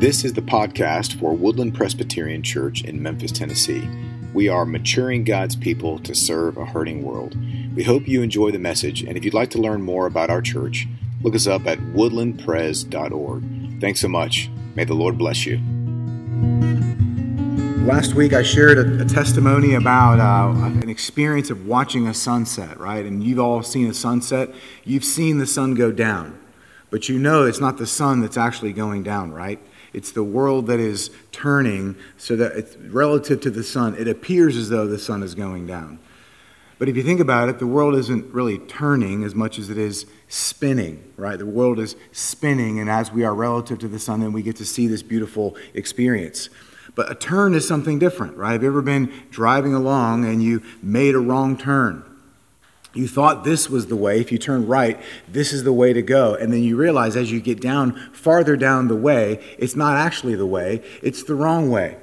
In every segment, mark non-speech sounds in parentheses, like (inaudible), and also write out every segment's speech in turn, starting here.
This is the podcast for Woodland Presbyterian Church in Memphis, Tennessee. We are maturing God's people to serve a hurting world. We hope you enjoy the message, and if you'd like to learn more about our church, look us up at woodlandpres.org. Thanks so much. May the Lord bless you. Last week, I shared a, a testimony about uh, an experience of watching a sunset, right? And you've all seen a sunset. You've seen the sun go down, but you know it's not the sun that's actually going down, right? It's the world that is turning so that it's relative to the sun, it appears as though the sun is going down. But if you think about it, the world isn't really turning as much as it is spinning, right? The world is spinning, and as we are relative to the sun, then we get to see this beautiful experience. But a turn is something different, right? Have you ever been driving along and you made a wrong turn? You thought this was the way. If you turn right, this is the way to go. And then you realize as you get down farther down the way, it's not actually the way, it's the wrong way.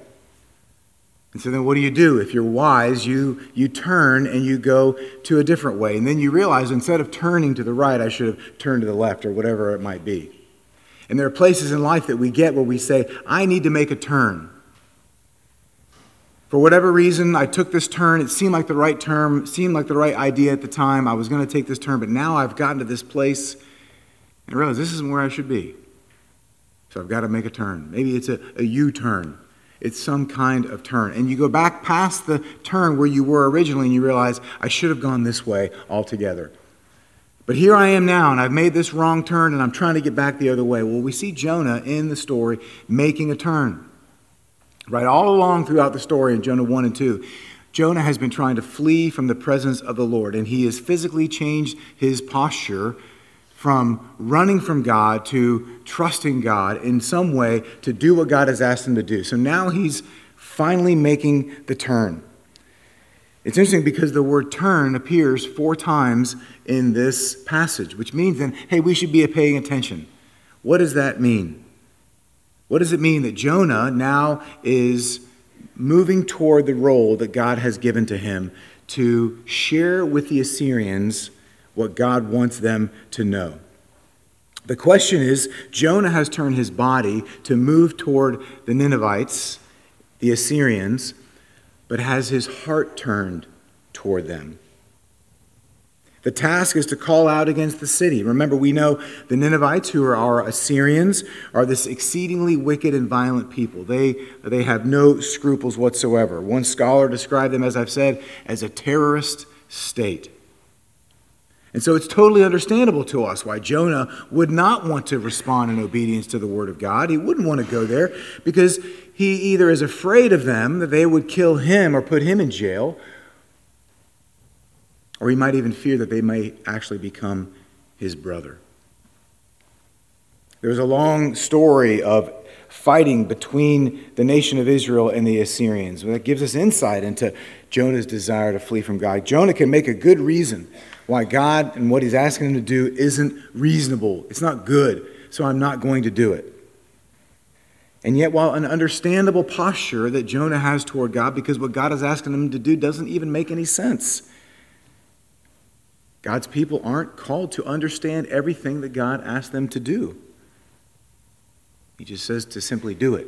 And so then what do you do? If you're wise, you, you turn and you go to a different way. And then you realize instead of turning to the right, I should have turned to the left or whatever it might be. And there are places in life that we get where we say, I need to make a turn. For whatever reason, I took this turn. It seemed like the right term, seemed like the right idea at the time. I was going to take this turn, but now I've gotten to this place and I realize this isn't where I should be. So I've got to make a turn. Maybe it's a, a U turn. It's some kind of turn. And you go back past the turn where you were originally and you realize, I should have gone this way altogether. But here I am now, and I've made this wrong turn, and I'm trying to get back the other way. Well, we see Jonah in the story making a turn. Right, all along throughout the story in Jonah 1 and 2, Jonah has been trying to flee from the presence of the Lord, and he has physically changed his posture from running from God to trusting God in some way to do what God has asked him to do. So now he's finally making the turn. It's interesting because the word turn appears four times in this passage, which means then, hey, we should be paying attention. What does that mean? What does it mean that Jonah now is moving toward the role that God has given to him to share with the Assyrians what God wants them to know? The question is Jonah has turned his body to move toward the Ninevites, the Assyrians, but has his heart turned toward them. The task is to call out against the city. Remember, we know the Ninevites, who are our Assyrians, are this exceedingly wicked and violent people. They, they have no scruples whatsoever. One scholar described them, as I've said, as a terrorist state. And so it's totally understandable to us why Jonah would not want to respond in obedience to the word of God. He wouldn't want to go there because he either is afraid of them, that they would kill him or put him in jail, or he might even fear that they may actually become his brother. There's a long story of fighting between the nation of Israel and the Assyrians. That gives us insight into Jonah's desire to flee from God. Jonah can make a good reason why God and what he's asking him to do isn't reasonable. It's not good, so I'm not going to do it. And yet, while an understandable posture that Jonah has toward God, because what God is asking him to do doesn't even make any sense. God's people aren't called to understand everything that God asks them to do. He just says to simply do it.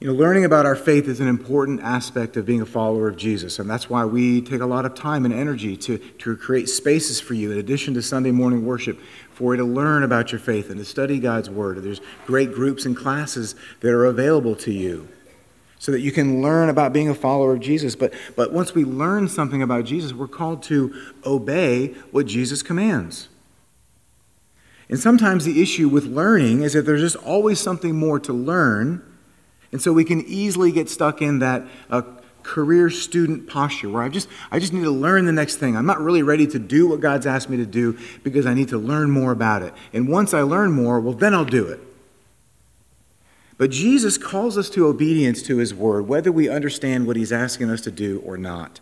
You know, learning about our faith is an important aspect of being a follower of Jesus, and that's why we take a lot of time and energy to, to create spaces for you, in addition to Sunday morning worship, for you to learn about your faith and to study God's Word. There's great groups and classes that are available to you so that you can learn about being a follower of Jesus. But, but once we learn something about Jesus, we're called to obey what Jesus commands. And sometimes the issue with learning is that there's just always something more to learn. And so we can easily get stuck in that uh, career student posture where I just, I just need to learn the next thing. I'm not really ready to do what God's asked me to do because I need to learn more about it. And once I learn more, well, then I'll do it. But Jesus calls us to obedience to his word, whether we understand what he's asking us to do or not.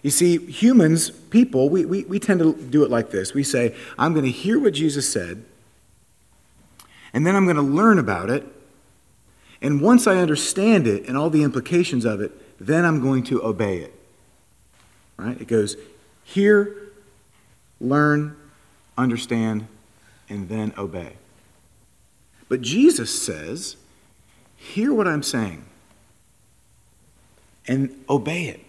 You see, humans, people, we, we, we tend to do it like this. We say, I'm going to hear what Jesus said, and then I'm going to learn about it. And once I understand it and all the implications of it, then I'm going to obey it. Right? It goes hear, learn, understand, and then obey. But Jesus says, Hear what I'm saying and obey it.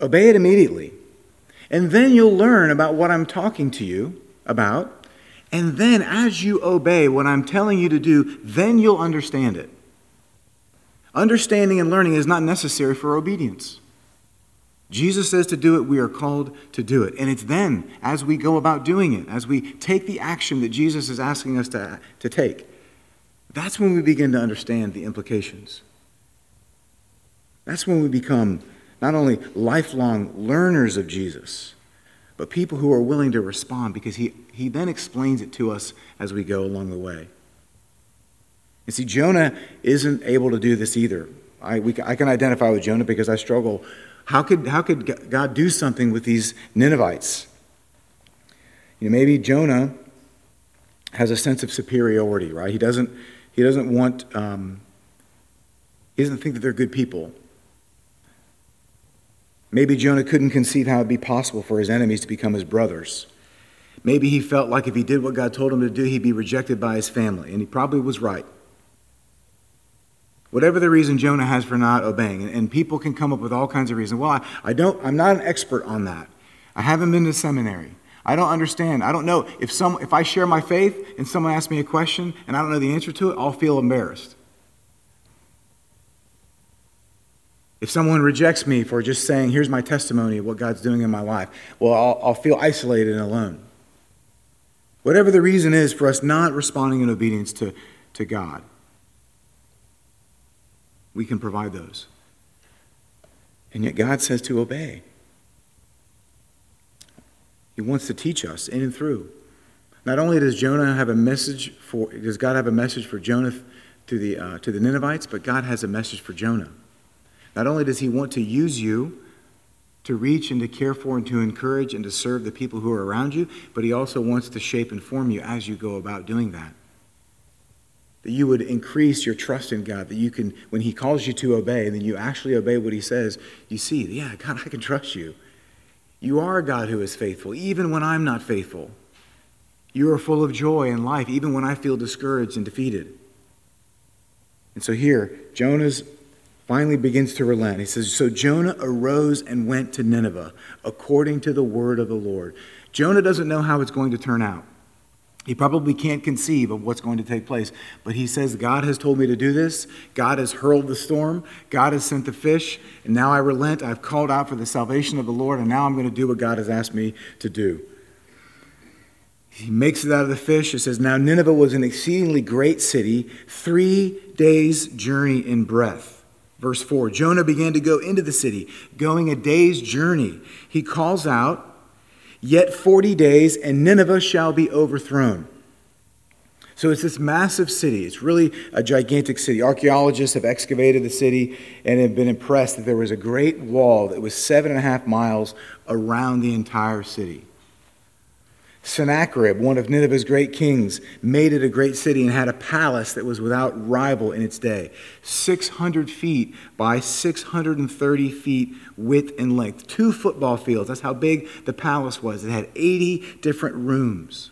Obey it immediately. And then you'll learn about what I'm talking to you about. And then, as you obey what I'm telling you to do, then you'll understand it. Understanding and learning is not necessary for obedience. Jesus says to do it, we are called to do it. And it's then, as we go about doing it, as we take the action that Jesus is asking us to, to take, that's when we begin to understand the implications. That's when we become not only lifelong learners of Jesus, but people who are willing to respond because he, he then explains it to us as we go along the way. And see, Jonah isn't able to do this either. I, we, I can identify with Jonah because I struggle how could, how could God do something with these Ninevites? You know, maybe Jonah has a sense of superiority, right? He doesn't, he doesn't want, um, he doesn't think that they're good people. Maybe Jonah couldn't conceive how it'd be possible for his enemies to become his brothers. Maybe he felt like if he did what God told him to do, he'd be rejected by his family, and he probably was right. Whatever the reason Jonah has for not obeying, and people can come up with all kinds of reasons. Well, I, I don't, I'm not an expert on that. I haven't been to seminary. I don't understand. I don't know. If, some, if I share my faith and someone asks me a question and I don't know the answer to it, I'll feel embarrassed. If someone rejects me for just saying, here's my testimony of what God's doing in my life, well, I'll, I'll feel isolated and alone. Whatever the reason is for us not responding in obedience to, to God we can provide those. And yet God says to obey. He wants to teach us in and through. Not only does Jonah have a message for, does God have a message for Jonah to the, uh, to the Ninevites, but God has a message for Jonah. Not only does he want to use you to reach and to care for and to encourage and to serve the people who are around you, but he also wants to shape and form you as you go about doing that that you would increase your trust in God, that you can, when He calls you to obey, then you actually obey what He says, you see, yeah, God, I can trust you. You are a God who is faithful, even when I'm not faithful. You are full of joy and life, even when I feel discouraged and defeated. And so here, Jonah's finally begins to relent. He says, So Jonah arose and went to Nineveh according to the word of the Lord. Jonah doesn't know how it's going to turn out. He probably can't conceive of what's going to take place, but he says, God has told me to do this. God has hurled the storm. God has sent the fish, and now I relent. I've called out for the salvation of the Lord, and now I'm going to do what God has asked me to do. He makes it out of the fish. It says, Now Nineveh was an exceedingly great city, three days' journey in breadth. Verse 4 Jonah began to go into the city, going a day's journey. He calls out, Yet 40 days, and Nineveh shall be overthrown. So it's this massive city. It's really a gigantic city. Archaeologists have excavated the city and have been impressed that there was a great wall that was seven and a half miles around the entire city. Sennacherib, one of Nineveh's great kings, made it a great city and had a palace that was without rival in its day. 600 feet by 630 feet width and length. Two football fields. That's how big the palace was. It had 80 different rooms.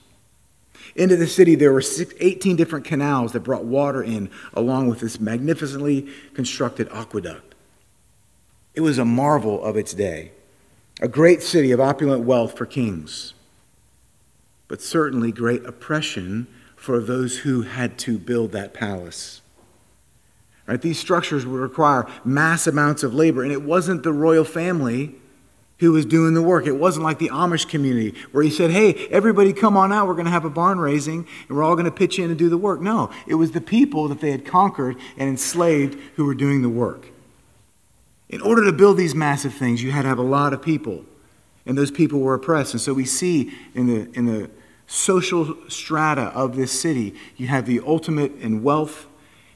Into the city, there were 18 different canals that brought water in, along with this magnificently constructed aqueduct. It was a marvel of its day. A great city of opulent wealth for kings but certainly great oppression for those who had to build that palace. Right? These structures would require mass amounts of labor, and it wasn't the royal family who was doing the work. It wasn't like the Amish community where he said, Hey, everybody come on out, we're going to have a barn raising, and we're all going to pitch in and do the work. No, it was the people that they had conquered and enslaved who were doing the work. In order to build these massive things, you had to have a lot of people, and those people were oppressed. And so we see in the, in the social strata of this city. You have the ultimate in wealth,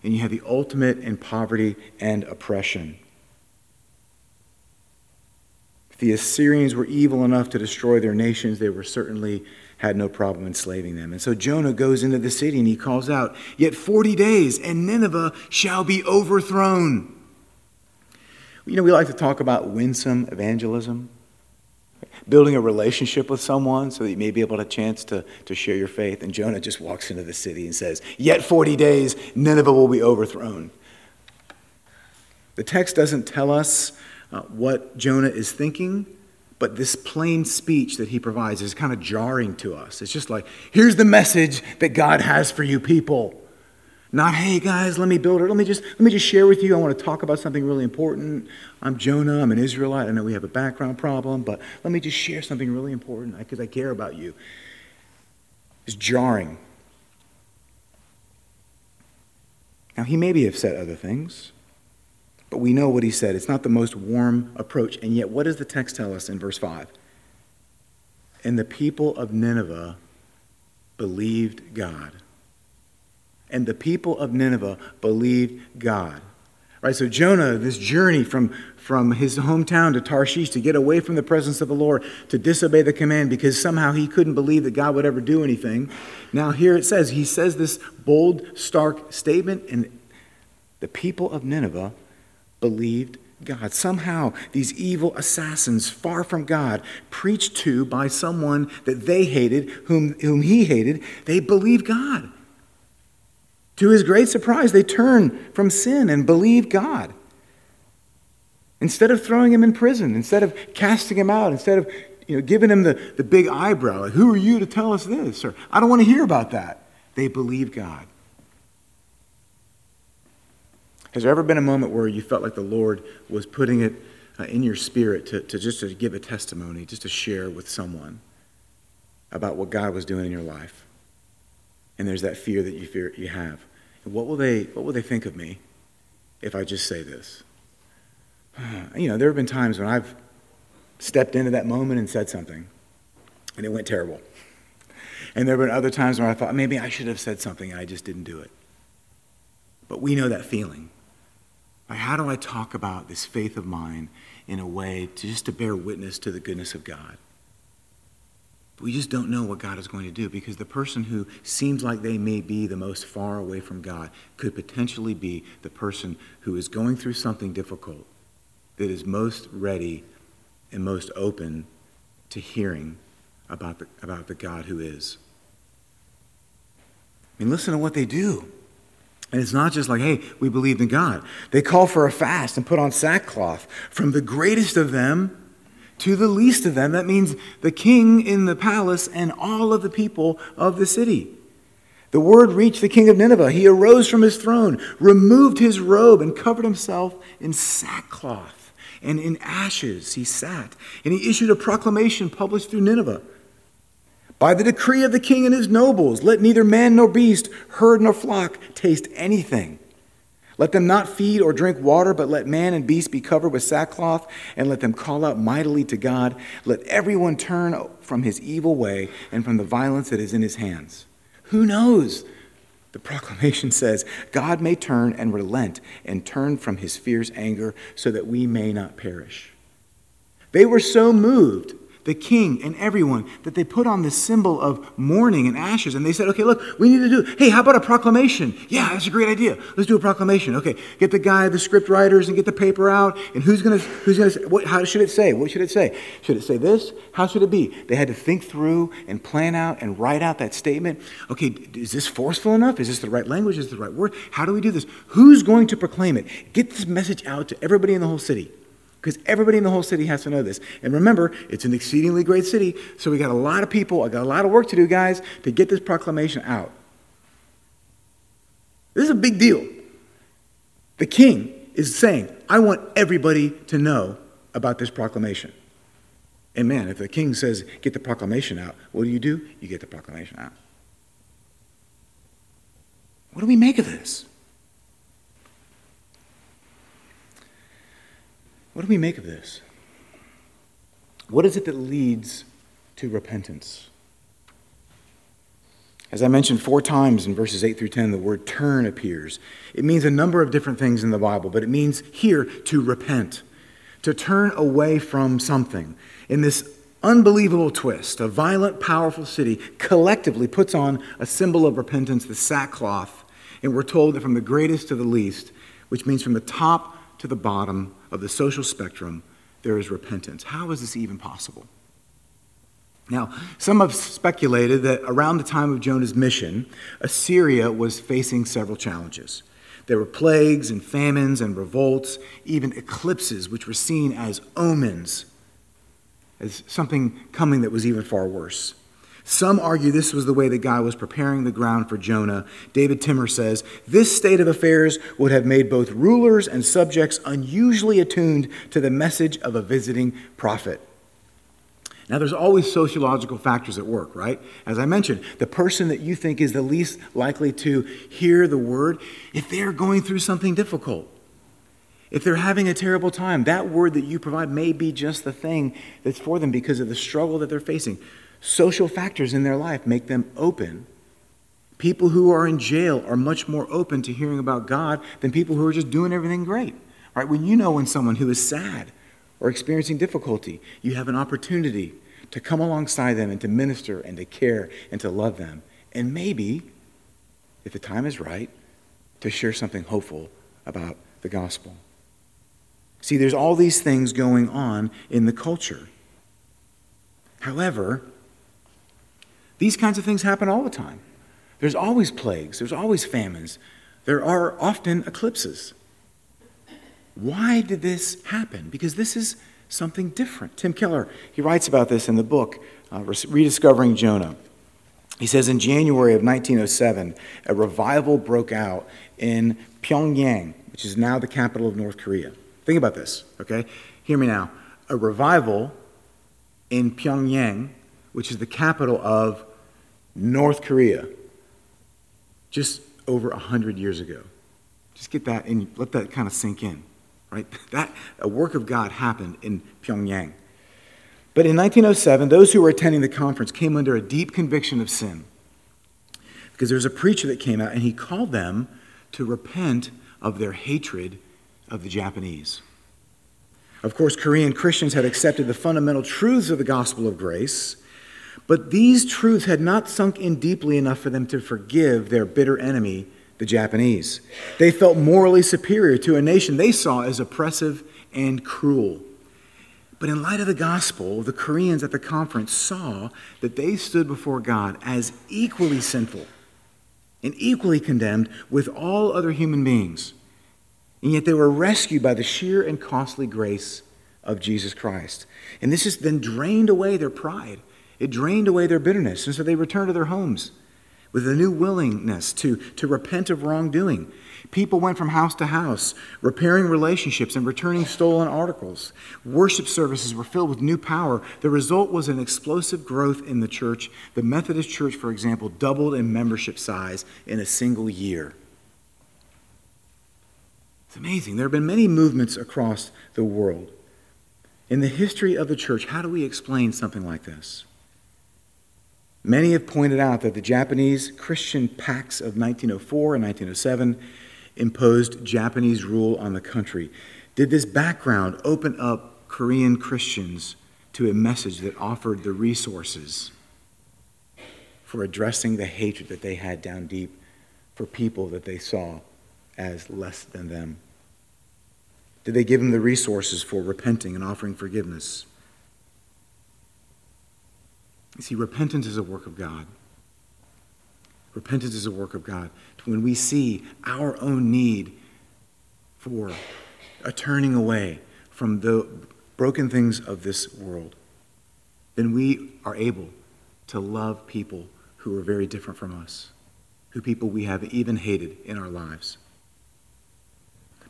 and you have the ultimate in poverty and oppression. If the Assyrians were evil enough to destroy their nations, they were certainly had no problem enslaving them. And so Jonah goes into the city and he calls out, Yet 40 days, and Nineveh shall be overthrown. You know, we like to talk about winsome evangelism. Building a relationship with someone so that you may be able to chance to, to share your faith. And Jonah just walks into the city and says, Yet 40 days, Nineveh will be overthrown. The text doesn't tell us uh, what Jonah is thinking, but this plain speech that he provides is kind of jarring to us. It's just like, here's the message that God has for you people. Not, hey guys, let me build it. Let me just let me just share with you. I want to talk about something really important. I'm Jonah. I'm an Israelite. I know we have a background problem, but let me just share something really important because I care about you. It's jarring. Now he maybe have said other things, but we know what he said. It's not the most warm approach. And yet, what does the text tell us in verse 5? And the people of Nineveh believed God and the people of Nineveh believed God. Right, so Jonah, this journey from, from his hometown to Tarshish to get away from the presence of the Lord, to disobey the command because somehow he couldn't believe that God would ever do anything. Now, here it says, he says this bold, stark statement, and the people of Nineveh believed God. Somehow, these evil assassins, far from God, preached to by someone that they hated, whom, whom he hated, they believed God. To his great surprise, they turn from sin and believe God. Instead of throwing him in prison, instead of casting him out, instead of you know, giving him the, the big eyebrow, like, who are you to tell us this? Or, I don't want to hear about that. They believe God. Has there ever been a moment where you felt like the Lord was putting it uh, in your spirit to, to just to give a testimony, just to share with someone about what God was doing in your life? And there's that fear that you fear you have. What will they what will they think of me if I just say this? (sighs) You know, there have been times when I've stepped into that moment and said something, and it went terrible. And there have been other times where I thought maybe I should have said something and I just didn't do it. But we know that feeling. Like, how do I talk about this faith of mine in a way to just to bear witness to the goodness of God? We just don't know what God is going to do because the person who seems like they may be the most far away from God could potentially be the person who is going through something difficult that is most ready and most open to hearing about the, about the God who is. I mean, listen to what they do. And it's not just like, hey, we believed in God. They call for a fast and put on sackcloth. From the greatest of them to the least of them. That means the king in the palace and all of the people of the city. The word reached the king of Nineveh. He arose from his throne, removed his robe, and covered himself in sackcloth and in ashes. He sat, and he issued a proclamation published through Nineveh. By the decree of the king and his nobles, let neither man nor beast, herd nor flock taste anything. Let them not feed or drink water, but let man and beast be covered with sackcloth, and let them call out mightily to God. Let everyone turn from his evil way and from the violence that is in his hands. Who knows? The proclamation (laughs) says, God may turn and relent and turn from his fierce anger so that we may not perish. They were so moved the king and everyone, that they put on this symbol of mourning and ashes. And they said, okay, look, we need to do, hey, how about a proclamation? Yeah, that's a great idea. Let's do a proclamation. Okay, get the guy, the script writers, and get the paper out. And who's going to, who's going to, what, how should it say? What should it say? Should it say this? How should it be? They had to think through and plan out and write out that statement. Okay, is this forceful enough? Is this the right language? Is this the right word? How do we do this? Who's going to proclaim it? Get this message out to everybody in the whole city because everybody in the whole city has to know this. And remember, it's an exceedingly great city, so we got a lot of people, I got a lot of work to do, guys, to get this proclamation out. This is a big deal. The king is saying, I want everybody to know about this proclamation. And man, if the king says, get the proclamation out, what do you do? You get the proclamation out. What do we make of this? What do we make of this? What is it that leads to repentance? As I mentioned four times in verses 8 through 10, the word turn appears. It means a number of different things in the Bible, but it means here to repent, to turn away from something. In this unbelievable twist, a violent, powerful city collectively puts on a symbol of repentance, the sackcloth, and we're told that from the greatest to the least, which means from the top to the bottom, of the social spectrum, there is repentance. How is this even possible? Now, some have speculated that around the time of Jonah's mission, Assyria was facing several challenges. There were plagues and famines and revolts, even eclipses, which were seen as omens, as something coming that was even far worse. Some argue this was the way that God was preparing the ground for Jonah. David Timmer says, This state of affairs would have made both rulers and subjects unusually attuned to the message of a visiting prophet. Now, there's always sociological factors at work, right? As I mentioned, the person that you think is the least likely to hear the word, if they're going through something difficult, if they're having a terrible time, that word that you provide may be just the thing that's for them because of the struggle that they're facing. Social factors in their life make them open. People who are in jail are much more open to hearing about God than people who are just doing everything great. Right? When you know when someone who is sad or experiencing difficulty, you have an opportunity to come alongside them and to minister and to care and to love them. And maybe, if the time is right, to share something hopeful about the gospel. See, there's all these things going on in the culture. However, these kinds of things happen all the time. There's always plagues, there's always famines, there are often eclipses. Why did this happen? Because this is something different. Tim Keller, he writes about this in the book, uh, Rediscovering Jonah. He says in January of 1907, a revival broke out in Pyongyang, which is now the capital of North Korea. Think about this, okay? Hear me now. A revival in Pyongyang, which is the capital of North Korea, just over 100 years ago. Just get that and let that kind of sink in right? (laughs) That a work of God happened in Pyongyang. But in 1907, those who were attending the conference came under a deep conviction of sin. Because there was a preacher that came out and he called them to repent of their hatred of the Japanese. Of course, Korean Christians had accepted the fundamental truths of the gospel of grace, but these truths had not sunk in deeply enough for them to forgive their bitter enemy, the Japanese. They felt morally superior to a nation they saw as oppressive and cruel. But in light of the gospel, the Koreans at the conference saw that they stood before God as equally sinful and equally condemned with all other human beings. And yet they were rescued by the sheer and costly grace of Jesus Christ. And this has then drained away their pride. It drained away their bitterness. And so they returned to their homes with a new willingness to, to repent of wrongdoing. People went from house to house, repairing relationships and returning stolen articles. Worship services were filled with new power. The result was an explosive growth in the church. The Methodist Church, for example, doubled in membership size in a single year. It's amazing. There have been many movements across the world. In the history of the church, how do we explain something like this? Many have pointed out that the Japanese Christian Pacts of 1904 and 1907 imposed Japanese rule on the country. Did this background open up Korean Christians to a message that offered the resources for addressing the hatred that they had down deep for people that they saw as less than them? Did they give them the resources for repenting and offering forgiveness? You see, repentance is a work of God. Repentance is a work of God. When we see our own need for a turning away from the broken things of this world, then we are able to love people who are very different from us, who people we have even hated in our lives.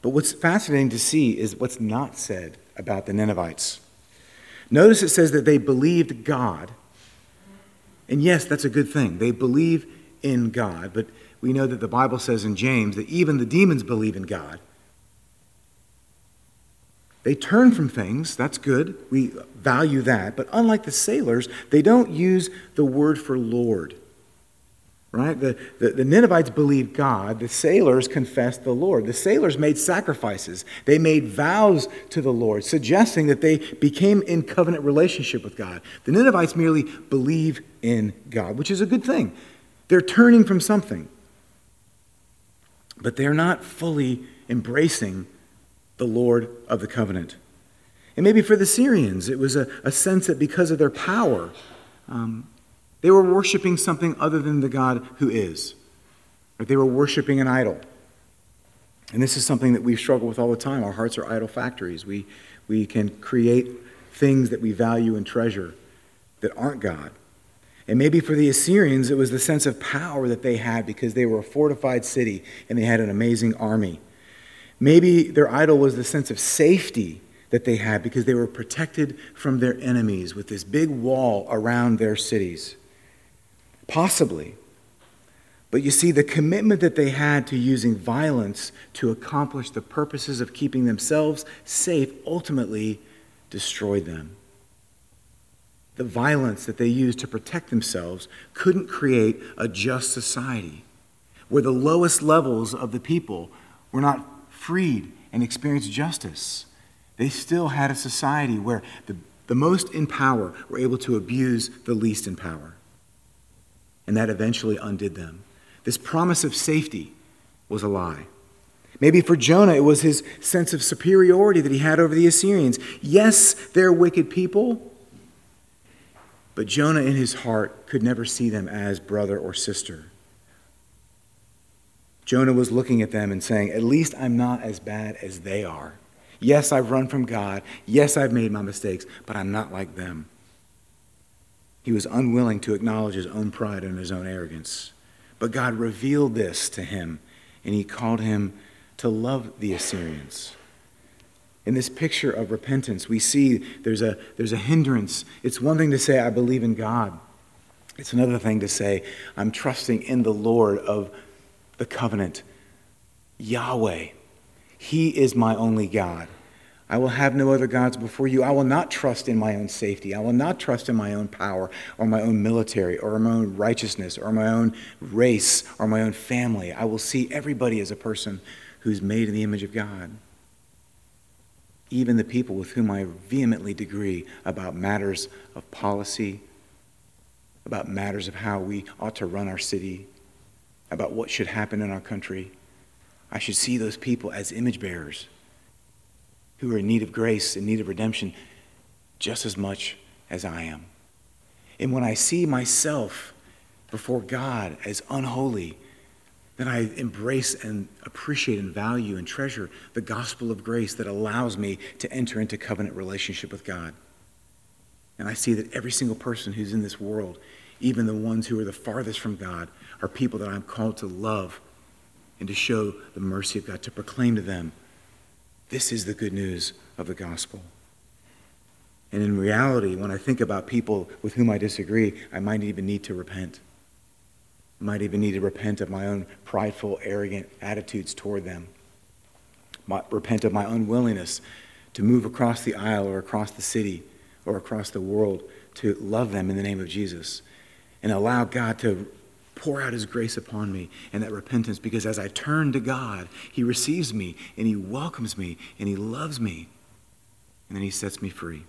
But what's fascinating to see is what's not said about the Ninevites. Notice it says that they believed God and yes, that's a good thing. They believe in God, but we know that the Bible says in James that even the demons believe in God. They turn from things, that's good. We value that. But unlike the sailors, they don't use the word for Lord right? The, the, the, Ninevites believed God. The sailors confessed the Lord. The sailors made sacrifices. They made vows to the Lord, suggesting that they became in covenant relationship with God. The Ninevites merely believe in God, which is a good thing. They're turning from something, but they're not fully embracing the Lord of the covenant. And maybe for the Syrians, it was a, a sense that because of their power, um, they were worshiping something other than the God who is. They were worshiping an idol. And this is something that we struggle with all the time. Our hearts are idol factories. We, we can create things that we value and treasure that aren't God. And maybe for the Assyrians, it was the sense of power that they had because they were a fortified city and they had an amazing army. Maybe their idol was the sense of safety that they had because they were protected from their enemies with this big wall around their cities. Possibly. But you see, the commitment that they had to using violence to accomplish the purposes of keeping themselves safe ultimately destroyed them the violence that they used to protect themselves couldn't create a just society where the lowest levels of the people were not freed and experienced justice. They still had a society where the, the most in power were able to abuse the least in power. And that eventually undid them. This promise of safety was a lie. Maybe for Jonah, it was his sense of superiority that he had over the Assyrians. Yes, they're wicked people, but Jonah, in his heart, could never see them as brother or sister. Jonah was looking at them and saying, At least I'm not as bad as they are. Yes, I've run from God. Yes, I've made my mistakes, but I'm not like them. He was unwilling to acknowledge his own pride and his own arrogance. But God revealed this to him, and he called him to love the Assyrians. In this picture of repentance, we see there's a, there's a hindrance. It's one thing to say, I believe in God. It's another thing to say, I'm trusting in the Lord of the covenant, Yahweh. He is my only God. I will have no other gods before you. I will not trust in my own safety. I will not trust in my own power or my own military or my own righteousness or my own race or my own family. I will see everybody as a person who's made in the image of God even the people with whom I vehemently disagree about matters of policy, about matters of how we ought to run our city, about what should happen in our country. I should see those people as image bearers who are in need of grace, in need of redemption, just as much as I am. And when I see myself before God as unholy, then I embrace and appreciate and value and treasure the gospel of grace that allows me to enter into covenant relationship with God. And I see that every single person who's in this world, even the ones who are the farthest from God, are people that I'm called to love and to show the mercy of God, to proclaim to them, this is the good news of the gospel. And in reality, when I think about people with whom I disagree, I might even need to repent might even need to repent of my own prideful, arrogant attitudes toward them. Might repent of my unwillingness to move across the aisle or across the city or across the world to love them in the name of Jesus and allow God to pour out his grace upon me and that repentance because as I turn to God, he receives me and he welcomes me and he loves me and then he sets me free.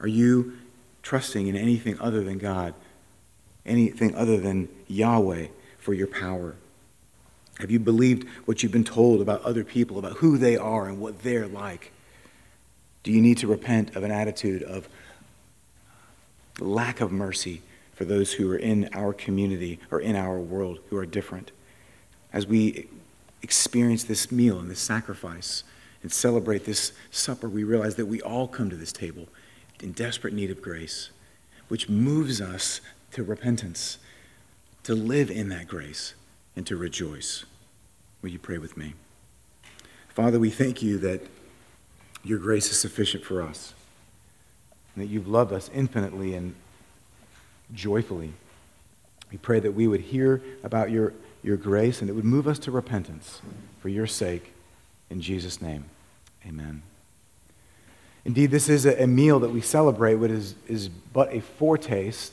Are you trusting in anything other than God anything other than Yahweh for your power? Have you believed what you've been told about other people, about who they are and what they're like? Do you need to repent of an attitude of lack of mercy for those who are in our community or in our world who are different? As we experience this meal and this sacrifice and celebrate this supper, we realize that we all come to this table in desperate need of grace, which moves us to repentance, to live in that grace, and to rejoice. Will you pray with me? Father, we thank you that your grace is sufficient for us, that you've loved us infinitely and joyfully. We pray that we would hear about your, your grace and it would move us to repentance for your sake. In Jesus' name, amen. Indeed, this is a, meal that we celebrate, which is, is but a foretaste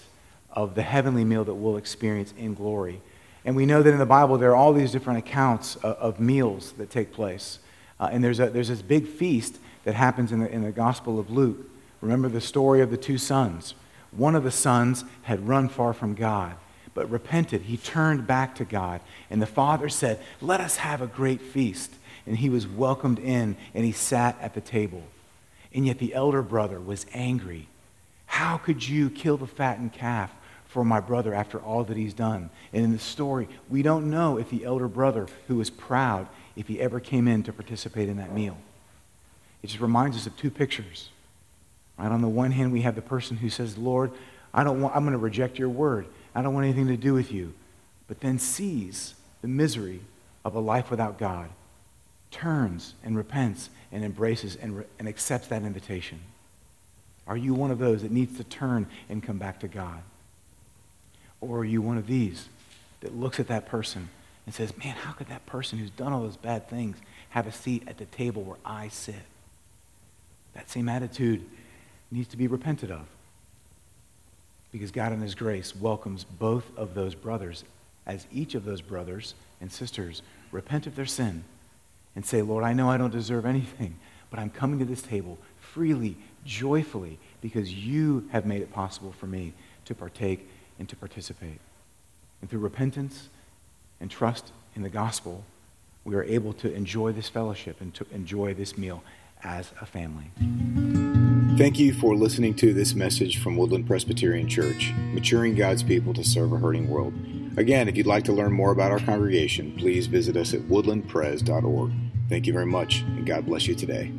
of the heavenly meal that we'll experience in glory. And we know that in the Bible there are all these different accounts of, of meals that take place. Uh, and there's, a, there's this big feast that happens in the, in the Gospel of Luke. Remember the story of the two sons. One of the sons had run far from God, but repented. He turned back to God. And the father said, Let us have a great feast. And he was welcomed in, and he sat at the table. And yet the elder brother was angry How could you kill the fattened calf for my brother after all that he's done? And in the story, we don't know if the elder brother, who was proud, if he ever came in to participate in that meal. It just reminds us of two pictures. Right? On the one hand, we have the person who says, Lord, I don't want, I'm going to reject your word. I don't want anything to do with you. But then sees the misery of a life without God, turns and repents and embraces and, re- and accepts that invitation. Are you one of those that needs to turn and come back to God? Or are you one of these that looks at that person and says, Man, how could that person who's done all those bad things have a seat at the table where I sit? That same attitude needs to be repented of. Because God in His grace welcomes both of those brothers as each of those brothers and sisters repent of their sin and say, Lord, I know I don't deserve anything, but I'm coming to this table freely, joyfully, because you have made it possible for me to partake and to participate. And through repentance and trust in the gospel, we are able to enjoy this fellowship and to enjoy this meal as a family. Thank you for listening to this message from Woodland Presbyterian Church, maturing God's people to serve a hurting world. Again, if you'd like to learn more about our congregation, please visit us at woodlandpres.org. Thank you very much, and God bless you today.